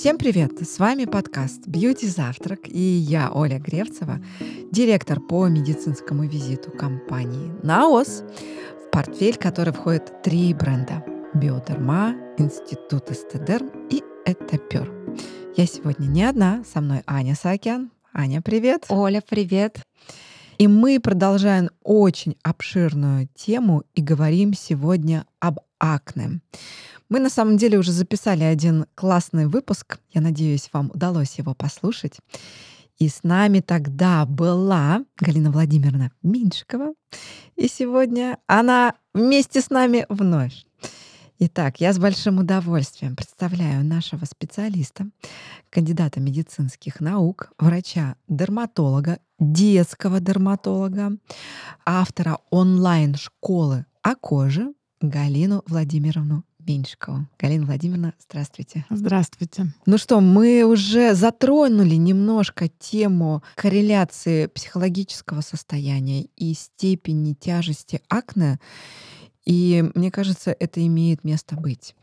Всем привет! С вами подкаст «Бьюти Завтрак» и я, Оля Гревцева, директор по медицинскому визиту компании «Наос», в портфель которой входит три бренда – Биодерма, Институт Эстедерм и Этапер. Я сегодня не одна, со мной Аня Саакян. Аня, привет! Оля, привет! И мы продолжаем очень обширную тему и говорим сегодня об акне. Мы на самом деле уже записали один классный выпуск. Я надеюсь, вам удалось его послушать. И с нами тогда была Галина Владимировна Миншикова. И сегодня она вместе с нами вновь. Итак, я с большим удовольствием представляю нашего специалиста, кандидата медицинских наук, врача-дерматолога, детского дерматолога, автора онлайн-школы о коже Галину Владимировну Меньшикова. Галина Владимировна, здравствуйте. Здравствуйте. Ну что, мы уже затронули немножко тему корреляции психологического состояния и степени тяжести акне. И мне кажется, это имеет место быть.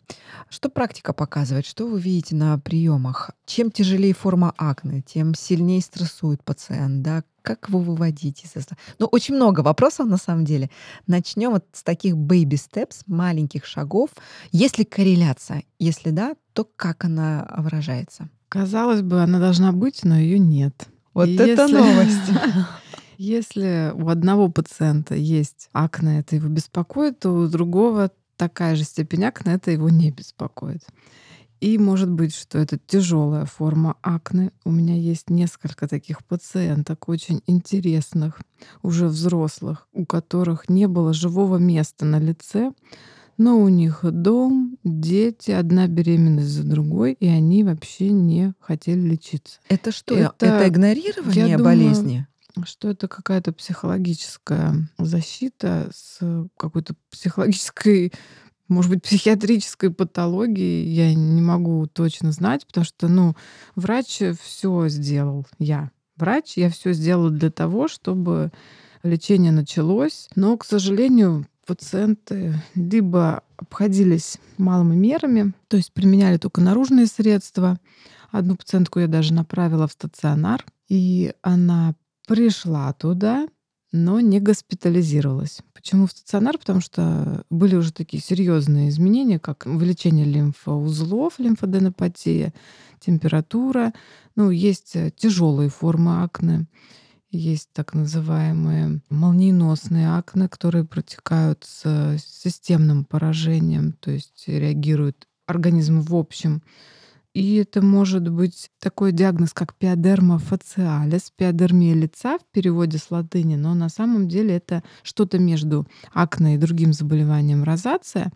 Что практика показывает? Что вы видите на приемах? Чем тяжелее форма акне, тем сильнее стрессует пациент, да? Как его выводить из этого? Ну, очень много вопросов на самом деле. Начнем вот с таких baby steps, маленьких шагов. Есть ли корреляция? Если да, то как она выражается? Казалось бы, она должна быть, но ее нет. Вот И это если... новость. Если у одного пациента есть акне, это его беспокоит, то у другого такая же степень акне, это его не беспокоит. И может быть, что это тяжелая форма акне. У меня есть несколько таких пациенток, очень интересных, уже взрослых, у которых не было живого места на лице, но у них дом, дети, одна беременность за другой, и они вообще не хотели лечиться. Это что? Это, это игнорирование я болезни? что это какая-то психологическая защита с какой-то психологической может быть, психиатрической патологией, я не могу точно знать, потому что, ну, врач все сделал, я врач, я все сделала для того, чтобы лечение началось, но, к сожалению, пациенты либо обходились малыми мерами, то есть применяли только наружные средства. Одну пациентку я даже направила в стационар, и она пришла туда, но не госпитализировалась. Почему в стационар? Потому что были уже такие серьезные изменения, как вылечение лимфоузлов, лимфоденопатия, температура. Ну, есть э, тяжелые формы акне, есть так называемые молниеносные акне, которые протекают с системным поражением, то есть реагирует организм в общем и это может быть такой диагноз, как пиодерма фациалис, пиодермия лица в переводе с латыни, но на самом деле это что-то между акне и другим заболеванием розация.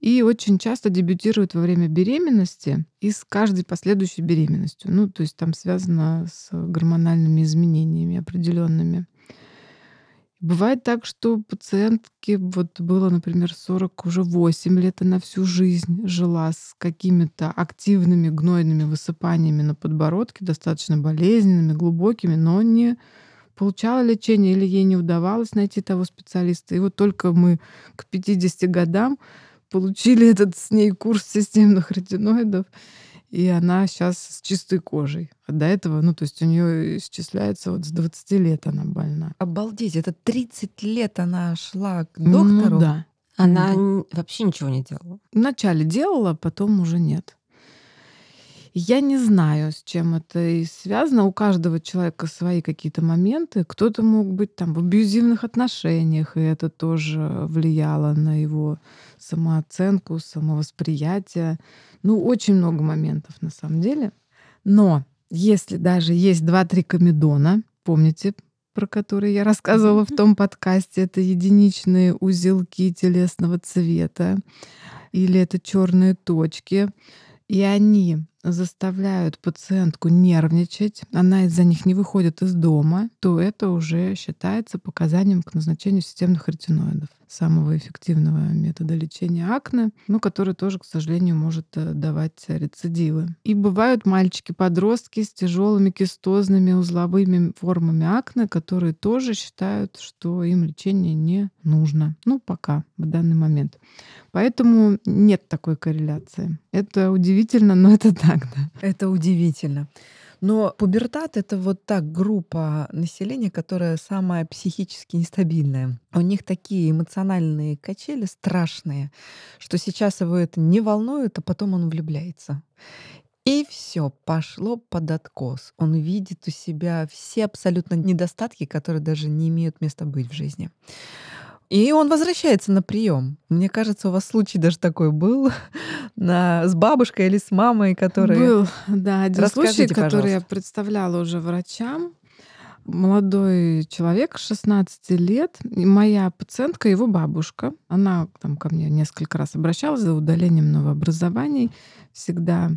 И очень часто дебютирует во время беременности и с каждой последующей беременностью. Ну, то есть там связано с гормональными изменениями определенными. Бывает так, что пациентке вот было, например, 40, уже 8 лет, она всю жизнь жила с какими-то активными гнойными высыпаниями на подбородке, достаточно болезненными, глубокими, но не получала лечение или ей не удавалось найти того специалиста. И вот только мы к 50 годам получили этот с ней курс системных ретиноидов, и она сейчас с чистой кожей. А до этого, ну, то есть у нее исчисляется вот с 20 лет она больна. Обалдеть, это 30 лет она шла к ну доктору? Ну, да. Она да. вообще ничего не делала? Вначале делала, а потом уже нет. Я не знаю, с чем это и связано. У каждого человека свои какие-то моменты. Кто-то мог быть там в абьюзивных отношениях, и это тоже влияло на его самооценку, самовосприятие. Ну, очень много моментов на самом деле. Но если даже есть два-три комедона, помните, про которые я рассказывала в том подкасте, это единичные узелки телесного цвета или это черные точки, и они заставляют пациентку нервничать, она из-за них не выходит из дома, то это уже считается показанием к назначению системных ретиноидов. Самого эффективного метода лечения акне, но который тоже, к сожалению, может э, давать рецидивы. И бывают мальчики-подростки с тяжелыми кистозными узловыми формами акне, которые тоже считают, что им лечение не нужно. Ну, пока, в данный момент. Поэтому нет такой корреляции. Это удивительно, но это так, да. Это удивительно. Но пубертат — это вот так группа населения, которая самая психически нестабильная. У них такие эмоциональные качели страшные, что сейчас его это не волнует, а потом он влюбляется. И все пошло под откос. Он видит у себя все абсолютно недостатки, которые даже не имеют места быть в жизни. И он возвращается на прием. Мне кажется, у вас случай даже такой был на, с бабушкой или с мамой, которые... Был, да, один случай, который пожалуйста. я представляла уже врачам молодой человек, 16 лет, и моя пациентка, его бабушка, она там ко мне несколько раз обращалась за удалением новообразований, всегда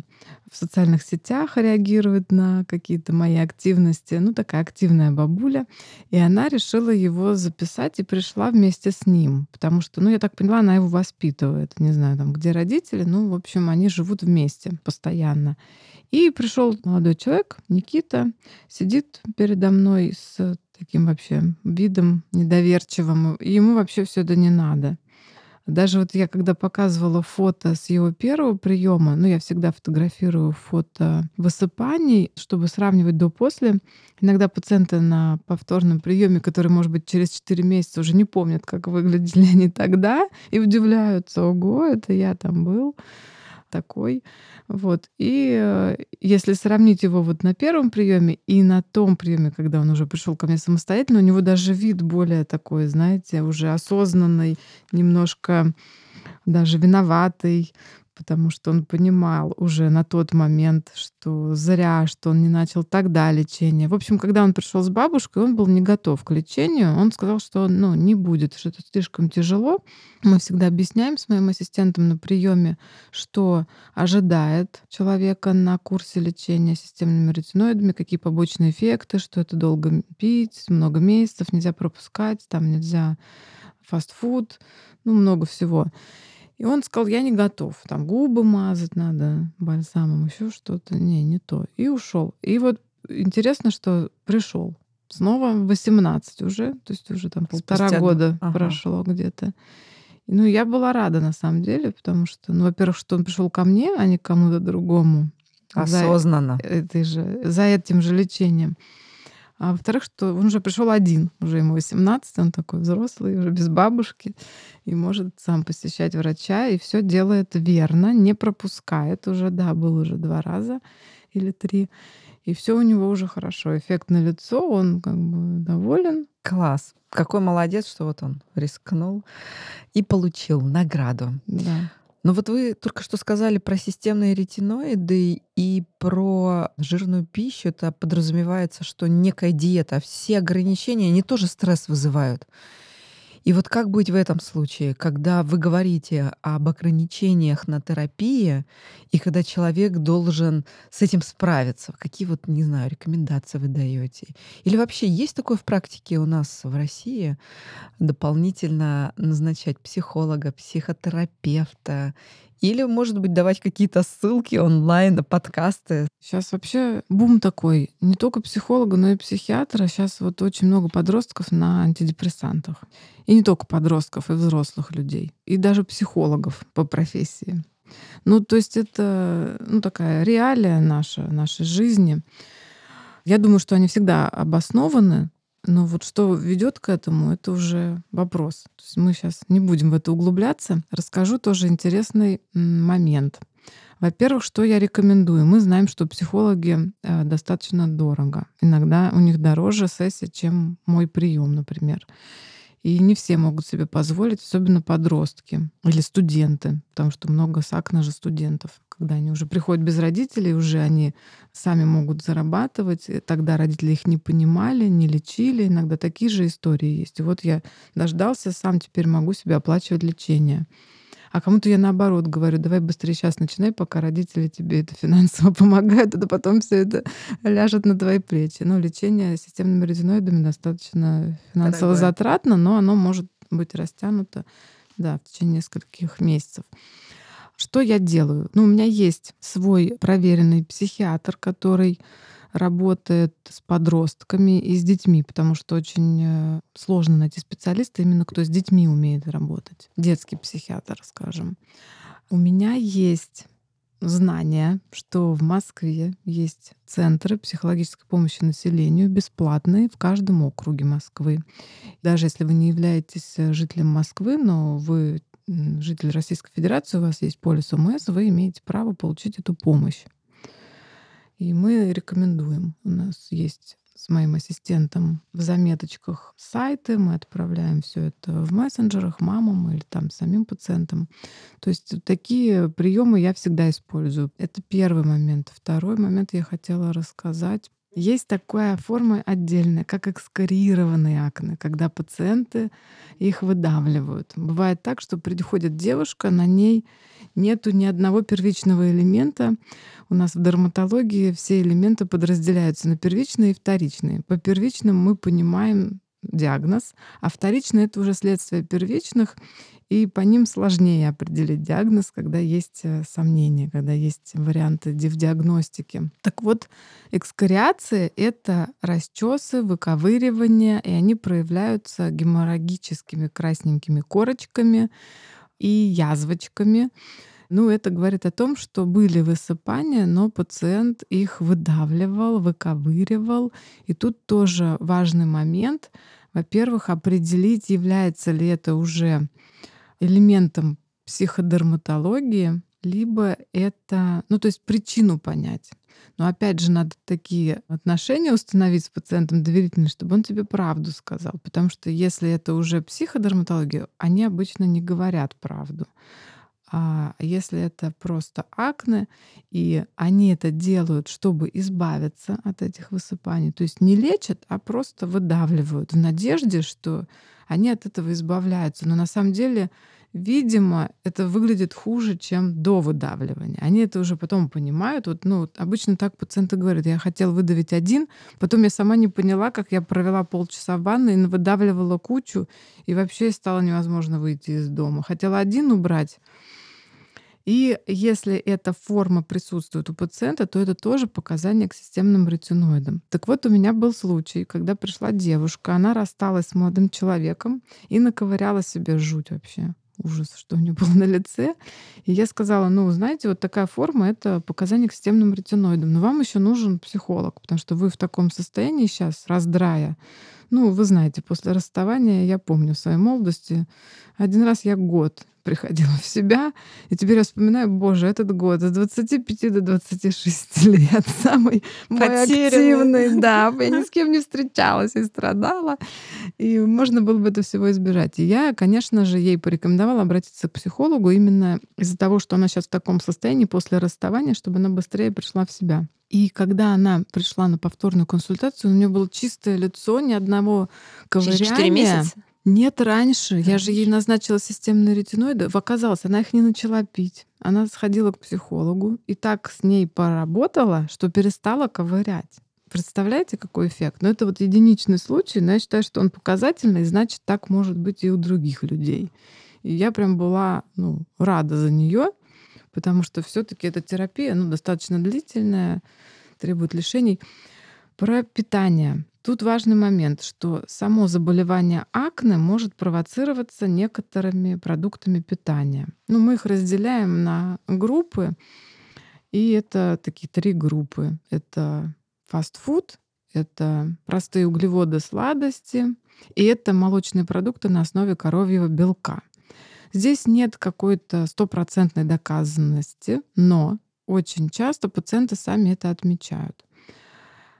в социальных сетях реагирует на какие-то мои активности, ну такая активная бабуля, и она решила его записать и пришла вместе с ним, потому что, ну я так поняла, она его воспитывает, не знаю, там где родители, ну в общем они живут вместе постоянно. И пришел молодой человек, Никита, сидит передо мной с таким вообще видом недоверчивым. Ему вообще все это не надо. Даже вот я когда показывала фото с его первого приема, ну я всегда фотографирую фото высыпаний, чтобы сравнивать до-после. Иногда пациенты на повторном приеме, которые, может быть, через 4 месяца уже не помнят, как выглядели они тогда, и удивляются, ого, это я там был такой. Вот. И э, если сравнить его вот на первом приеме и на том приеме, когда он уже пришел ко мне самостоятельно, у него даже вид более такой, знаете, уже осознанный, немножко даже виноватый, потому что он понимал уже на тот момент, что зря, что он не начал тогда лечение. В общем, когда он пришел с бабушкой, он был не готов к лечению. Он сказал, что ну, не будет, что это слишком тяжело. Мы всегда объясняем с моим ассистентом на приеме, что ожидает человека на курсе лечения системными ретиноидами, какие побочные эффекты, что это долго пить, много месяцев, нельзя пропускать, там нельзя фастфуд, ну, много всего. И он сказал, я не готов. Там губы мазать надо бальзамом, еще что-то. Не, не то. И ушел. И вот интересно, что пришел. Снова 18 уже, то есть уже там полтора Спустя года ага. прошло где-то. Ну, я была рада на самом деле, потому что, ну, во-первых, что он пришел ко мне, а не к кому-то другому. Осознанно. За, этой же, за этим же лечением. А во-вторых, что он уже пришел один, уже ему 18, он такой взрослый, уже без бабушки, и может сам посещать врача, и все делает верно, не пропускает уже, да, был уже два раза или три, и все у него уже хорошо. Эффект на лицо, он как бы доволен. Класс. Какой молодец, что вот он рискнул и получил награду. Да. Но вот вы только что сказали про системные ретиноиды и про жирную пищу. Это подразумевается, что некая диета, все ограничения, они тоже стресс вызывают. И вот как быть в этом случае, когда вы говорите об ограничениях на терапии, и когда человек должен с этим справиться? Какие вот, не знаю, рекомендации вы даете? Или вообще есть такое в практике у нас в России дополнительно назначать психолога, психотерапевта или, может быть, давать какие-то ссылки онлайн подкасты. Сейчас вообще бум такой. Не только психолога, но и психиатра. Сейчас вот очень много подростков на антидепрессантах. И не только подростков, и взрослых людей. И даже психологов по профессии. Ну, то есть это ну, такая реалия наша, нашей жизни. Я думаю, что они всегда обоснованы, но вот что ведет к этому, это уже вопрос. То есть мы сейчас не будем в это углубляться. Расскажу тоже интересный момент. Во-первых, что я рекомендую? Мы знаем, что психологи э, достаточно дорого. Иногда у них дороже сессия, чем мой прием, например. И не все могут себе позволить, особенно подростки или студенты, потому что много сакна же студентов. Когда они уже приходят без родителей, уже они сами могут зарабатывать. Тогда родители их не понимали, не лечили. Иногда такие же истории есть. И вот я дождался, сам теперь могу себе оплачивать лечение. А кому-то я наоборот говорю, давай быстрее сейчас начинай, пока родители тебе это финансово помогают, а потом все это ляжет на твои плечи. Ну, лечение системными ретиноидами достаточно финансово Дорогое. затратно, но оно может быть растянуто да, в течение нескольких месяцев. Что я делаю? Ну, у меня есть свой проверенный психиатр, который работает с подростками и с детьми, потому что очень э, сложно найти специалиста, именно кто с детьми умеет работать. Детский психиатр, скажем. У меня есть знание, что в Москве есть центры психологической помощи населению бесплатные в каждом округе Москвы. Даже если вы не являетесь э, жителем Москвы, но вы житель Российской Федерации, у вас есть полис ОМС, вы имеете право получить эту помощь. И мы рекомендуем. У нас есть с моим ассистентом в заметочках сайты, мы отправляем все это в мессенджерах мамам или там самим пациентам. То есть такие приемы я всегда использую. Это первый момент. Второй момент я хотела рассказать есть такая форма отдельная, как экскориированные акне, когда пациенты их выдавливают. Бывает так, что приходит девушка, на ней нету ни одного первичного элемента. У нас в дерматологии все элементы подразделяются на первичные и вторичные. По первичным мы понимаем диагноз, а вторичные — это уже следствие первичных, и по ним сложнее определить диагноз, когда есть э, сомнения, когда есть варианты в диагностике. Так вот, экскориации — это расчесы, выковыривания, и они проявляются геморрагическими красненькими корочками и язвочками. Ну, это говорит о том, что были высыпания, но пациент их выдавливал, выковыривал. И тут тоже важный момент. Во-первых, определить, является ли это уже элементом психодерматологии, либо это, ну то есть причину понять. Но опять же, надо такие отношения установить с пациентом доверительные, чтобы он тебе правду сказал. Потому что если это уже психодерматология, они обычно не говорят правду. А если это просто акне, и они это делают, чтобы избавиться от этих высыпаний, то есть не лечат, а просто выдавливают в надежде, что они от этого избавляются. Но на самом деле видимо, это выглядит хуже, чем до выдавливания. Они это уже потом понимают. Вот, ну, обычно так пациенты говорят, я хотел выдавить один, потом я сама не поняла, как я провела полчаса в ванной, выдавливала кучу, и вообще стало невозможно выйти из дома. Хотела один убрать, и если эта форма присутствует у пациента, то это тоже показание к системным ретиноидам. Так вот, у меня был случай, когда пришла девушка, она рассталась с молодым человеком и наковыряла себе жуть вообще ужас, что у нее было на лице. И я сказала, ну, знаете, вот такая форма — это показание к системным ретиноидам. Но вам еще нужен психолог, потому что вы в таком состоянии сейчас, раздрая. Ну, вы знаете, после расставания, я помню в своей молодости, один раз я год приходила в себя. И теперь я вспоминаю, боже, этот год с 25 до 26 лет самый мой активный. Да, я ни с кем не встречалась и страдала. И можно было бы это всего избежать. И я, конечно же, ей порекомендовала обратиться к психологу именно из-за того, что она сейчас в таком состоянии после расставания, чтобы она быстрее пришла в себя. И когда она пришла на повторную консультацию, у нее было чистое лицо, ни одного ковыряния. Через 4 месяца? Нет, раньше. раньше. Я же ей назначила системные ретиноиды. Оказалось, она их не начала пить. Она сходила к психологу и так с ней поработала, что перестала ковырять. Представляете, какой эффект? Но ну, это вот единичный случай, но я считаю, что он показательный, значит, так может быть и у других людей. И я прям была ну, рада за нее, потому что все-таки эта терапия ну, достаточно длительная, требует лишений. Про питание. Тут важный момент, что само заболевание акне может провоцироваться некоторыми продуктами питания. Ну, мы их разделяем на группы, и это такие три группы. Это фастфуд, это простые углеводы, сладости, и это молочные продукты на основе коровьего белка. Здесь нет какой-то стопроцентной доказанности, но очень часто пациенты сами это отмечают.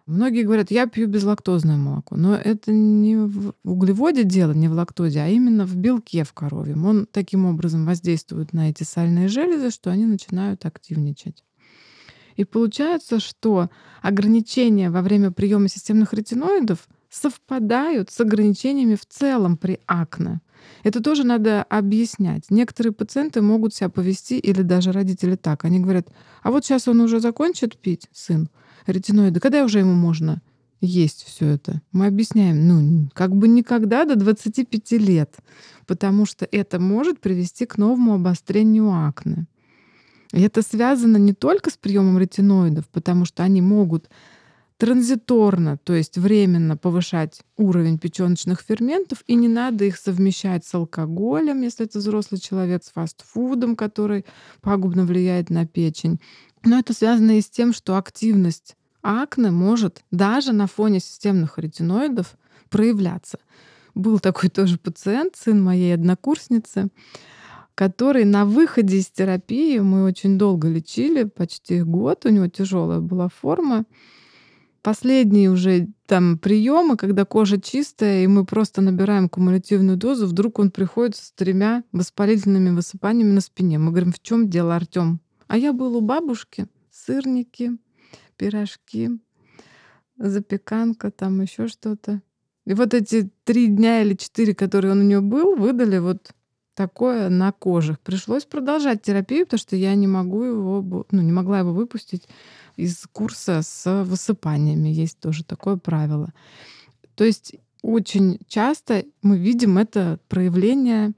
Многие говорят, я пью безлактозное молоко, но это не в углеводе дело, не в лактозе, а именно в белке в коровьем. Он таким образом воздействует на эти сальные железы, что они начинают активничать. И получается, что ограничения во время приема системных ретиноидов совпадают с ограничениями в целом при акне. Это тоже надо объяснять. Некоторые пациенты могут себя повести, или даже родители так. Они говорят, а вот сейчас он уже закончит пить, сын, ретиноиды, когда уже ему можно есть все это. Мы объясняем, ну, как бы никогда до 25 лет, потому что это может привести к новому обострению акне. И это связано не только с приемом ретиноидов, потому что они могут транзиторно, то есть временно повышать уровень печёночных ферментов, и не надо их совмещать с алкоголем, если это взрослый человек, с фастфудом, который пагубно влияет на печень. Но это связано и с тем, что активность акне может даже на фоне системных ретиноидов проявляться. Был такой тоже пациент, сын моей однокурсницы, который на выходе из терапии, мы очень долго лечили, почти год, у него тяжелая была форма, последние уже там приемы, когда кожа чистая, и мы просто набираем кумулятивную дозу, вдруг он приходит с тремя воспалительными высыпаниями на спине. Мы говорим, в чем дело, Артем? А я был у бабушки, сырники, пирожки, запеканка, там еще что-то. И вот эти три дня или четыре, которые он у него был, выдали вот такое на коже. Пришлось продолжать терапию, потому что я не могу его, ну, не могла его выпустить из курса с высыпаниями. Есть тоже такое правило. То есть очень часто мы видим это проявление,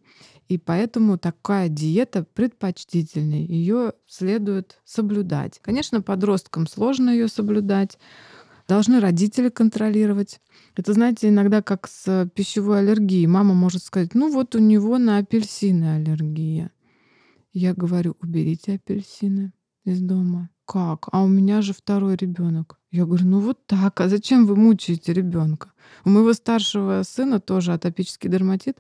и поэтому такая диета предпочтительнее. Ее следует соблюдать. Конечно, подросткам сложно ее соблюдать. Должны родители контролировать. Это, знаете, иногда как с пищевой аллергией. Мама может сказать, ну вот у него на апельсины аллергия. Я говорю, уберите апельсины из дома как? А у меня же второй ребенок. Я говорю, ну вот так, а зачем вы мучаете ребенка? У моего старшего сына тоже атопический дерматит,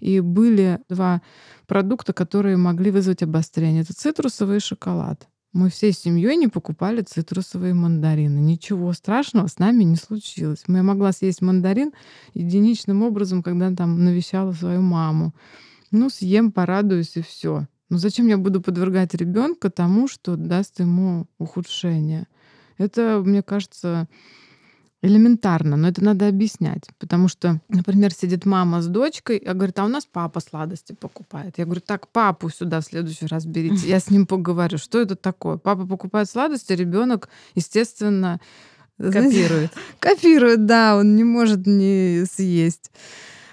и были два продукта, которые могли вызвать обострение. Это цитрусовый и шоколад. Мы всей семьей не покупали цитрусовые мандарины. Ничего страшного с нами не случилось. Я могла съесть мандарин единичным образом, когда там навещала свою маму. Ну, съем, порадуюсь и все. Но зачем я буду подвергать ребенка тому, что даст ему ухудшение? Это, мне кажется, элементарно, но это надо объяснять. Потому что, например, сидит мама с дочкой, и говорит, а у нас папа сладости покупает. Я говорю, так, папу сюда в следующий раз берите. Я с ним поговорю, что это такое. Папа покупает сладости, ребенок, естественно, копирует. Копирует, да, он не может не съесть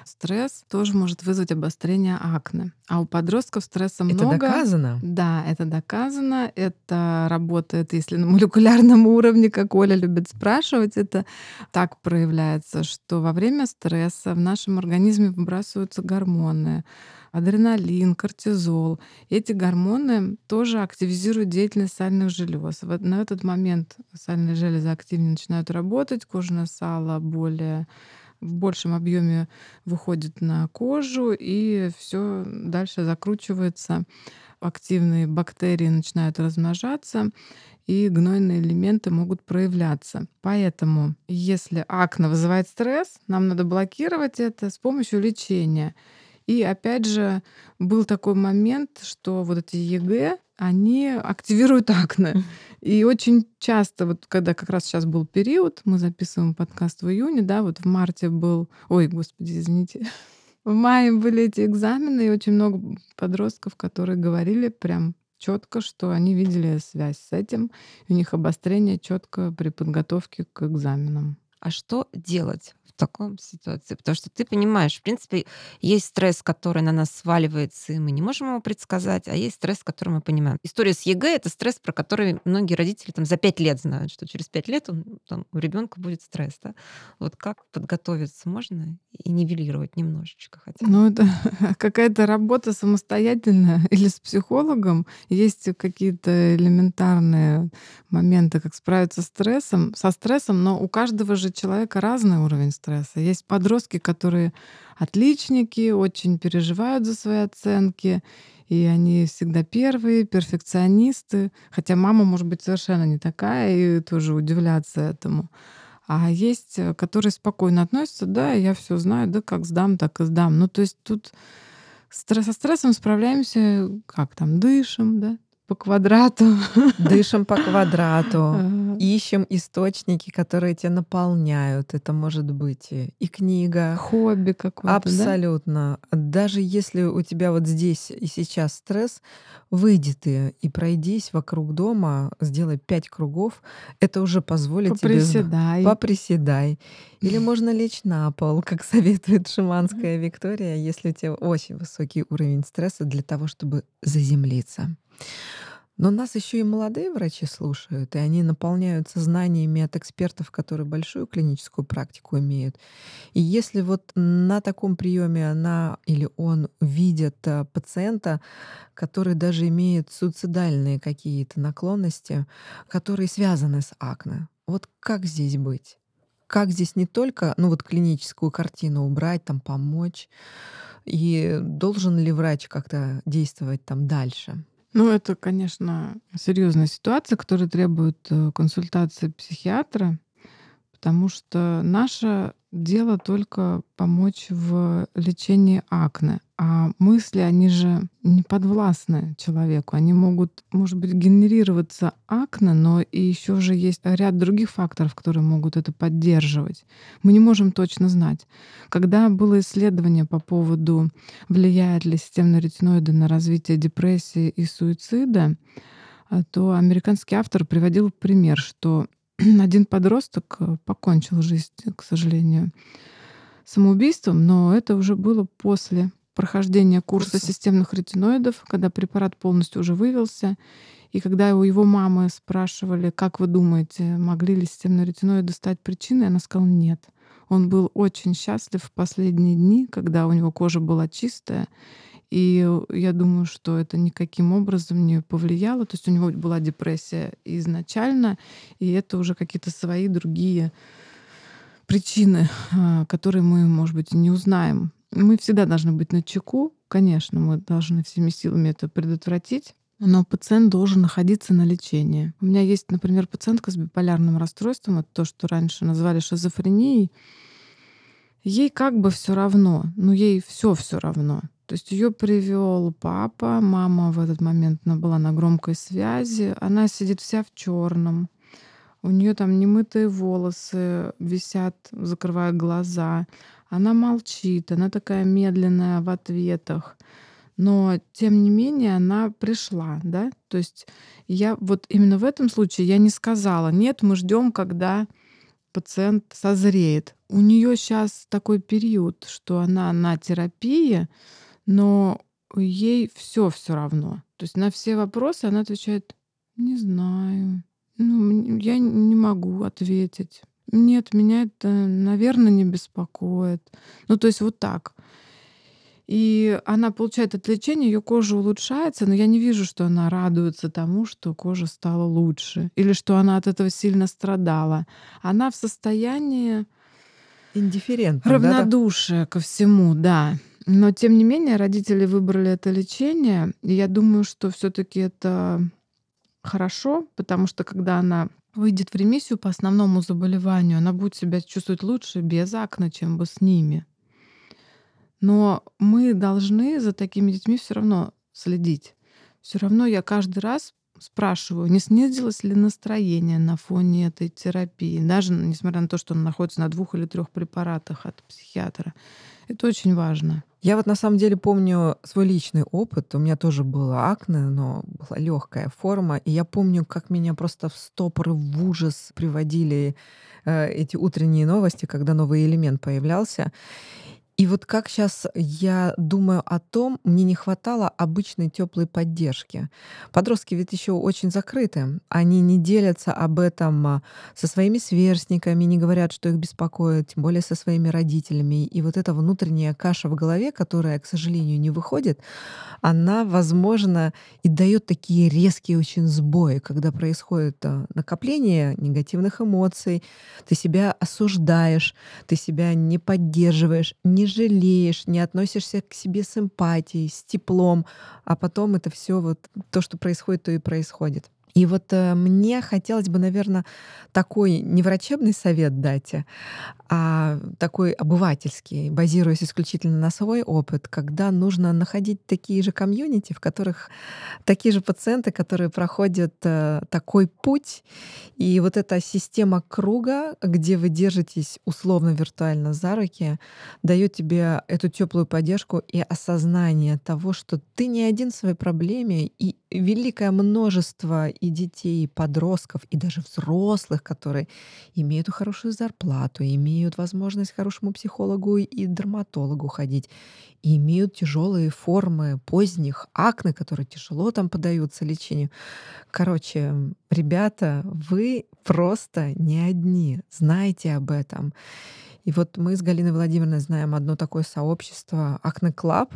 стресс тоже может вызвать обострение акне. А у подростков стресса много. Это доказано? Да, это доказано. Это работает, если на молекулярном уровне, как Оля любит спрашивать, это так проявляется, что во время стресса в нашем организме выбрасываются гормоны, адреналин, кортизол. Эти гормоны тоже активизируют деятельность сальных желез. Вот на этот момент сальные железы активнее начинают работать, кожное сало более в большем объеме выходит на кожу, и все дальше закручивается. Активные бактерии начинают размножаться, и гнойные элементы могут проявляться. Поэтому, если акне вызывает стресс, нам надо блокировать это с помощью лечения. И опять же, был такой момент, что вот эти ЕГЭ, они активируют акне. И очень часто, вот когда как раз сейчас был период, мы записываем подкаст в июне, да, вот в марте был, ой, господи, извините, в мае были эти экзамены, и очень много подростков, которые говорили прям четко, что они видели связь с этим, у них обострение четко при подготовке к экзаменам. А что делать? Таком ситуации. Потому что ты понимаешь, в принципе, есть стресс, который на нас сваливается, и мы не можем его предсказать, а есть стресс, который мы понимаем. История с ЕГЭ — это стресс, про который многие родители там за пять лет знают, что через пять лет он, там, у ребенка будет стресс. Да? Вот как подготовиться можно и нивелировать немножечко хотя бы? Ну, это какая-то работа самостоятельная или с психологом. Есть какие-то элементарные моменты, как справиться с стрессом, со стрессом, но у каждого же человека разный уровень стресса стресса. Есть подростки, которые отличники, очень переживают за свои оценки, и они всегда первые, перфекционисты. Хотя мама может быть совершенно не такая, и тоже удивляться этому. А есть, э, которые спокойно относятся, да, я все знаю, да, как сдам, так и сдам. Ну, то есть тут со стрессом справляемся, как там, дышим, да, по квадрату. Дышим по квадрату. Ага. Ищем источники, которые тебя наполняют. Это может быть и и книга. Хобби какое-то, да? Абсолютно. Даже если у тебя вот здесь и сейчас стресс, выйди ты и пройдись вокруг дома, сделай 5 кругов. Это уже позволит тебе Поприседай. поприседай. Или можно лечь на пол, как советует шаманская Виктория, если у тебя очень высокий уровень стресса для того, чтобы заземлиться. Но нас еще и молодые врачи слушают, и они наполняются знаниями от экспертов, которые большую клиническую практику имеют. И если вот на таком приеме она или он видят а, пациента, который даже имеет суицидальные какие-то наклонности, которые связаны с акне, вот как здесь быть? Как здесь не только, ну вот клиническую картину убрать, там помочь, и должен ли врач как-то действовать там дальше? Ну, это, конечно, серьезная ситуация, которая требует э, консультации психиатра, потому что наше дело только помочь в лечении акне. А мысли, они же не подвластны человеку. Они могут, может быть, генерироваться акне, но и еще же есть ряд других факторов, которые могут это поддерживать. Мы не можем точно знать. Когда было исследование по поводу, влияет ли системные ретиноиды на развитие депрессии и суицида, а, то американский автор приводил пример, что один подросток э, покончил жизнь, к сожалению, самоубийством, но это уже было после прохождения курса Курса. системных ретиноидов, когда препарат полностью уже вывелся. И когда у его мамы спрашивали, как вы думаете, могли ли системные ретиноиды стать причиной, она сказала нет. Он был очень счастлив в последние дни, когда у него кожа была чистая. И я думаю, что это никаким образом не повлияло. То есть у него была депрессия изначально, и это уже какие-то свои другие причины, а, которые мы, может быть, не узнаем. Мы всегда должны быть на чеку, конечно, мы должны всеми силами это предотвратить, но пациент должен находиться на лечении. У меня есть, например, пациентка с биполярным расстройством, это то, что раньше назвали шизофренией. Ей как бы все равно, ну ей все все равно. То есть ее привел папа, мама в этот момент она была на громкой связи, она сидит вся в черном, у нее там немытые волосы висят, закрывая глаза. Она молчит, она такая медленная в ответах. Но, тем не менее, она пришла, да. То есть я вот именно в этом случае я не сказала, нет, мы ждем, когда пациент созреет. У нее сейчас такой период, что она на терапии, но ей все все равно. То есть на все вопросы она отвечает, не знаю, ну, я не могу ответить. Нет, меня это, наверное, не беспокоит. Ну, то есть вот так. И она получает это лечение, ее кожа улучшается, но я не вижу, что она радуется тому, что кожа стала лучше, или что она от этого сильно страдала. Она в состоянии Индифферентным, да-да? равнодушия ко всему, да. Но тем не менее родители выбрали это лечение, и я думаю, что все-таки это хорошо, потому что когда она выйдет в ремиссию по основному заболеванию, она будет себя чувствовать лучше без акне, чем бы с ними. Но мы должны за такими детьми все равно следить. Все равно я каждый раз спрашиваю, не снизилось ли настроение на фоне этой терапии, даже несмотря на то, что он находится на двух или трех препаратах от психиатра. Это очень важно. Я вот на самом деле помню свой личный опыт. У меня тоже было акне, но была легкая форма. И я помню, как меня просто в стопор в ужас приводили э, эти утренние новости, когда новый элемент появлялся. И вот как сейчас я думаю о том, мне не хватало обычной теплой поддержки. Подростки ведь еще очень закрыты. Они не делятся об этом а, со своими сверстниками, не говорят, что их беспокоит, тем более со своими родителями. И вот эта внутренняя каша в голове, которая, к сожалению, не выходит, она, возможно, и дает такие резкие очень сбои, когда происходит а, накопление негативных эмоций, ты себя осуждаешь, ты себя не поддерживаешь, не жалеешь, не относишься к себе с эмпатией, с теплом, а потом это все вот то, что происходит, то и происходит. И вот э, мне хотелось бы, наверное, такой не врачебный совет дать, а такой обывательский, базируясь исключительно на свой опыт, когда нужно находить такие же комьюнити, в которых такие же пациенты, которые проходят э, такой путь. И вот эта система круга, где вы держитесь условно виртуально за руки, дает тебе эту теплую поддержку и осознание того, что ты не один в своей проблеме, и великое множество и детей, и подростков, и даже взрослых, которые имеют хорошую зарплату, имеют возможность к хорошему психологу и дерматологу ходить, и имеют тяжелые формы поздних акне, которые тяжело там поддаются лечению. Короче, ребята, вы просто не одни. Знайте об этом. И вот мы с Галиной Владимировной знаем одно такое сообщество Acne Club,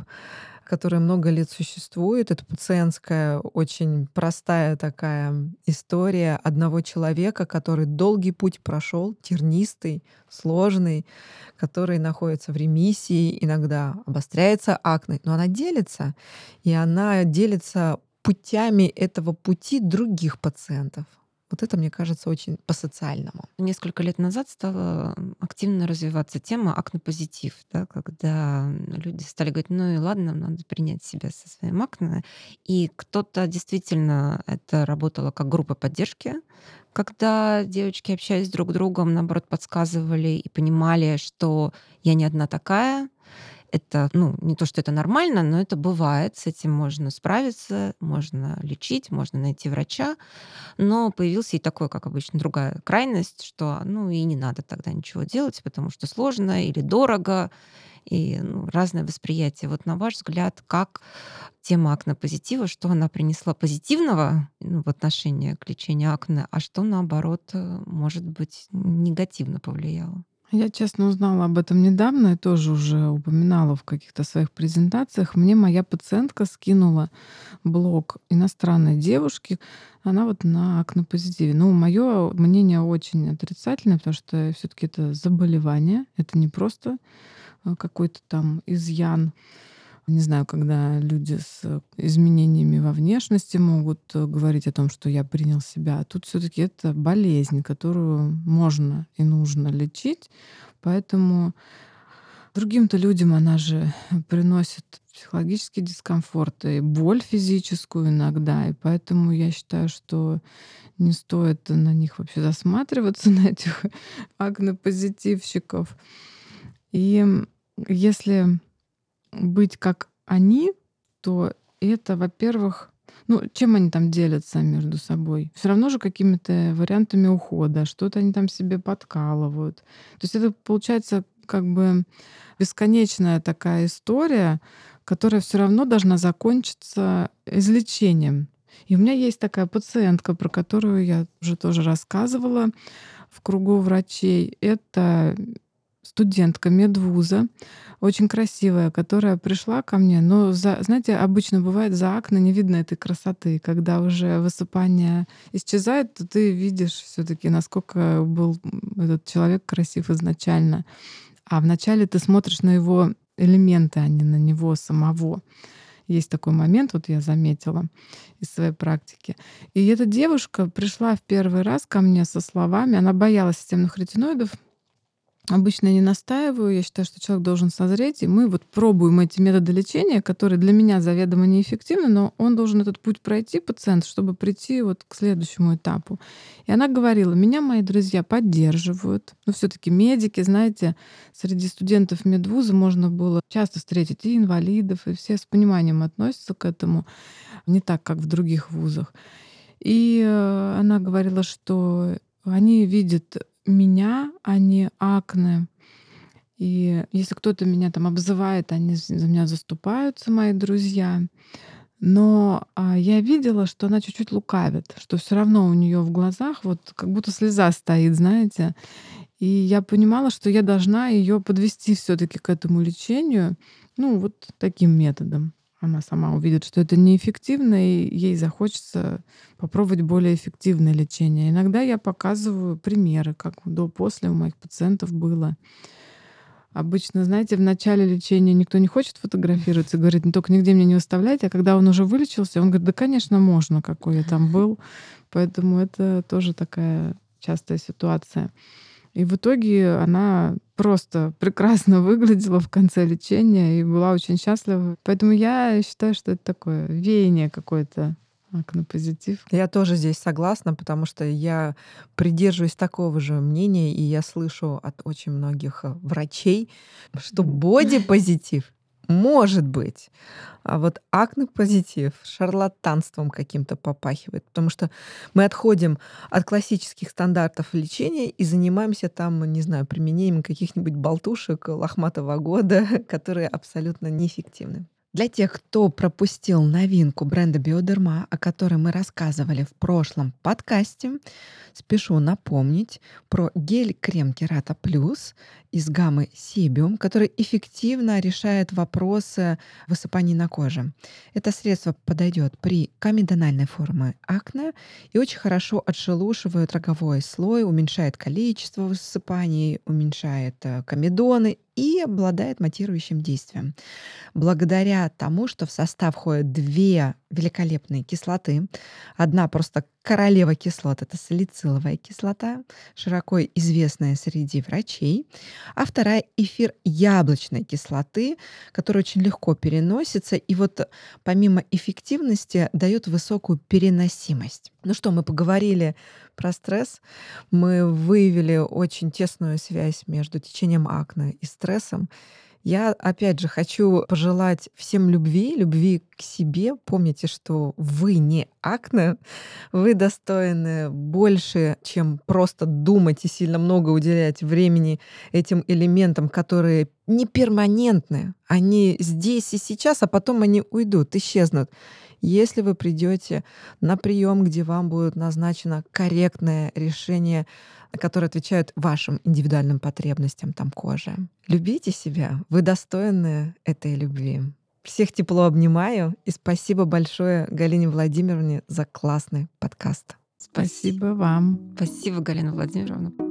которая много лет существует. Это пациентская, очень простая такая история одного человека, который долгий путь прошел, тернистый, сложный, который находится в ремиссии, иногда обостряется акне, но она делится, и она делится путями этого пути других пациентов. Вот это, мне кажется, очень по-социальному. Несколько лет назад стала активно развиваться тема акне-позитив, да, когда люди стали говорить, ну и ладно, надо принять себя со своим акне. И кто-то действительно это работало как группа поддержки, когда девочки, общаясь друг с другом, наоборот, подсказывали и понимали, что я не одна такая, это, ну, не то, что это нормально, но это бывает, с этим можно справиться, можно лечить, можно найти врача. Но появился и такой, как обычно, другая крайность, что, ну, и не надо тогда ничего делать, потому что сложно или дорого, и ну, разное восприятие. Вот на ваш взгляд, как тема акне-позитива, что она принесла позитивного ну, в отношении к лечению акне, а что, наоборот, может быть, негативно повлияло? Я, честно, узнала об этом недавно и тоже уже упоминала в каких-то своих презентациях. Мне моя пациентка скинула блог иностранной девушки. Она вот на акнопозитиве. Ну, мое мнение очень отрицательное, потому что все таки это заболевание. Это не просто э, какой-то там изъян не знаю, когда люди с изменениями во внешности могут э, говорить о том, что я принял себя. А тут все-таки это болезнь, которую можно и нужно лечить. Поэтому другим-то людям она же приносит психологический дискомфорт и боль физическую иногда. И поэтому я считаю, что не стоит на них вообще засматриваться, на этих агнопозитивщиков. И если быть как они, то это, во-первых, ну, чем они там делятся между собой? Все равно же какими-то вариантами ухода, что-то они там себе подкалывают. То есть это получается как бы бесконечная такая история, которая все равно должна закончиться излечением. И у меня есть такая пациентка, про которую я уже тоже рассказывала в кругу врачей. Это студентка медвуза, очень красивая, которая пришла ко мне. Но, за, знаете, обычно бывает за акне не видно этой красоты. Когда уже высыпание исчезает, то ты видишь все таки насколько был этот человек красив изначально. А вначале ты смотришь на его элементы, а не на него самого. Есть такой момент, вот я заметила из своей практики. И эта девушка пришла в первый раз ко мне со словами, она боялась системных ретиноидов, Обычно я не настаиваю, я считаю, что человек должен созреть, и мы вот пробуем эти методы лечения, которые для меня заведомо неэффективны, но он должен этот путь пройти, пациент, чтобы прийти вот к следующему этапу. И она говорила, меня мои друзья поддерживают, но все таки медики, знаете, среди студентов медвуза можно было часто встретить и инвалидов, и все с пониманием относятся к этому, не так, как в других вузах. И э, она говорила, что они видят меня, а не акне. И если кто-то меня там обзывает, они за меня заступаются, мои друзья. Но а, я видела, что она чуть-чуть лукавит, что все равно у нее в глазах вот как будто слеза стоит, знаете. И я понимала, что я должна ее подвести все-таки к этому лечению, ну вот таким методом она сама увидит, что это неэффективно, и ей захочется попробовать более эффективное лечение. Иногда я показываю примеры, как до-после у моих пациентов было. Обычно, знаете, в начале лечения никто не хочет фотографироваться, говорит, ну только нигде меня не выставляйте, а когда он уже вылечился, он говорит, да, конечно, можно, какой я там был. Поэтому это тоже такая частая ситуация. И в итоге она просто прекрасно выглядела в конце лечения и была очень счастлива. Поэтому я считаю, что это такое веяние какое-то акнопозитив. Я тоже здесь согласна, потому что я придерживаюсь такого же мнения, и я слышу от очень многих э, врачей, что бодипозитив может быть. А вот акне-позитив шарлатанством каким-то попахивает, потому что мы отходим от классических стандартов лечения и занимаемся там, не знаю, применением каких-нибудь болтушек лохматого года, которые абсолютно неэффективны. Для тех, кто пропустил новинку бренда Биодерма, о которой мы рассказывали в прошлом подкасте, спешу напомнить про гель-крем Керата Плюс из гаммы Сибиум, который эффективно решает вопросы высыпаний на коже. Это средство подойдет при комедональной форме акне и очень хорошо отшелушивает роговой слой, уменьшает количество высыпаний, уменьшает э, комедоны и обладает матирующим действием. Благодаря тому, что в состав входят две великолепные кислоты. Одна просто королева кислот — это салициловая кислота, широко известная среди врачей. А вторая — эфир яблочной кислоты, которая очень легко переносится и вот помимо эффективности дает высокую переносимость. Ну что, мы поговорили про стресс. Мы выявили очень тесную связь между течением акне и стрессом. Я, опять же, хочу пожелать всем любви, любви к себе. Помните, что вы не акне, вы достойны больше, чем просто думать и сильно много уделять времени этим элементам, которые не перманентны. Они здесь и сейчас, а потом они уйдут, исчезнут. Если вы придете на прием, где вам будет назначено корректное решение, которое отвечает вашим индивидуальным потребностям там кожи. Любите себя, вы достойны этой любви. Всех тепло обнимаю и спасибо большое Галине Владимировне за классный подкаст. Спасибо вам. Спасибо, Галина Владимировна.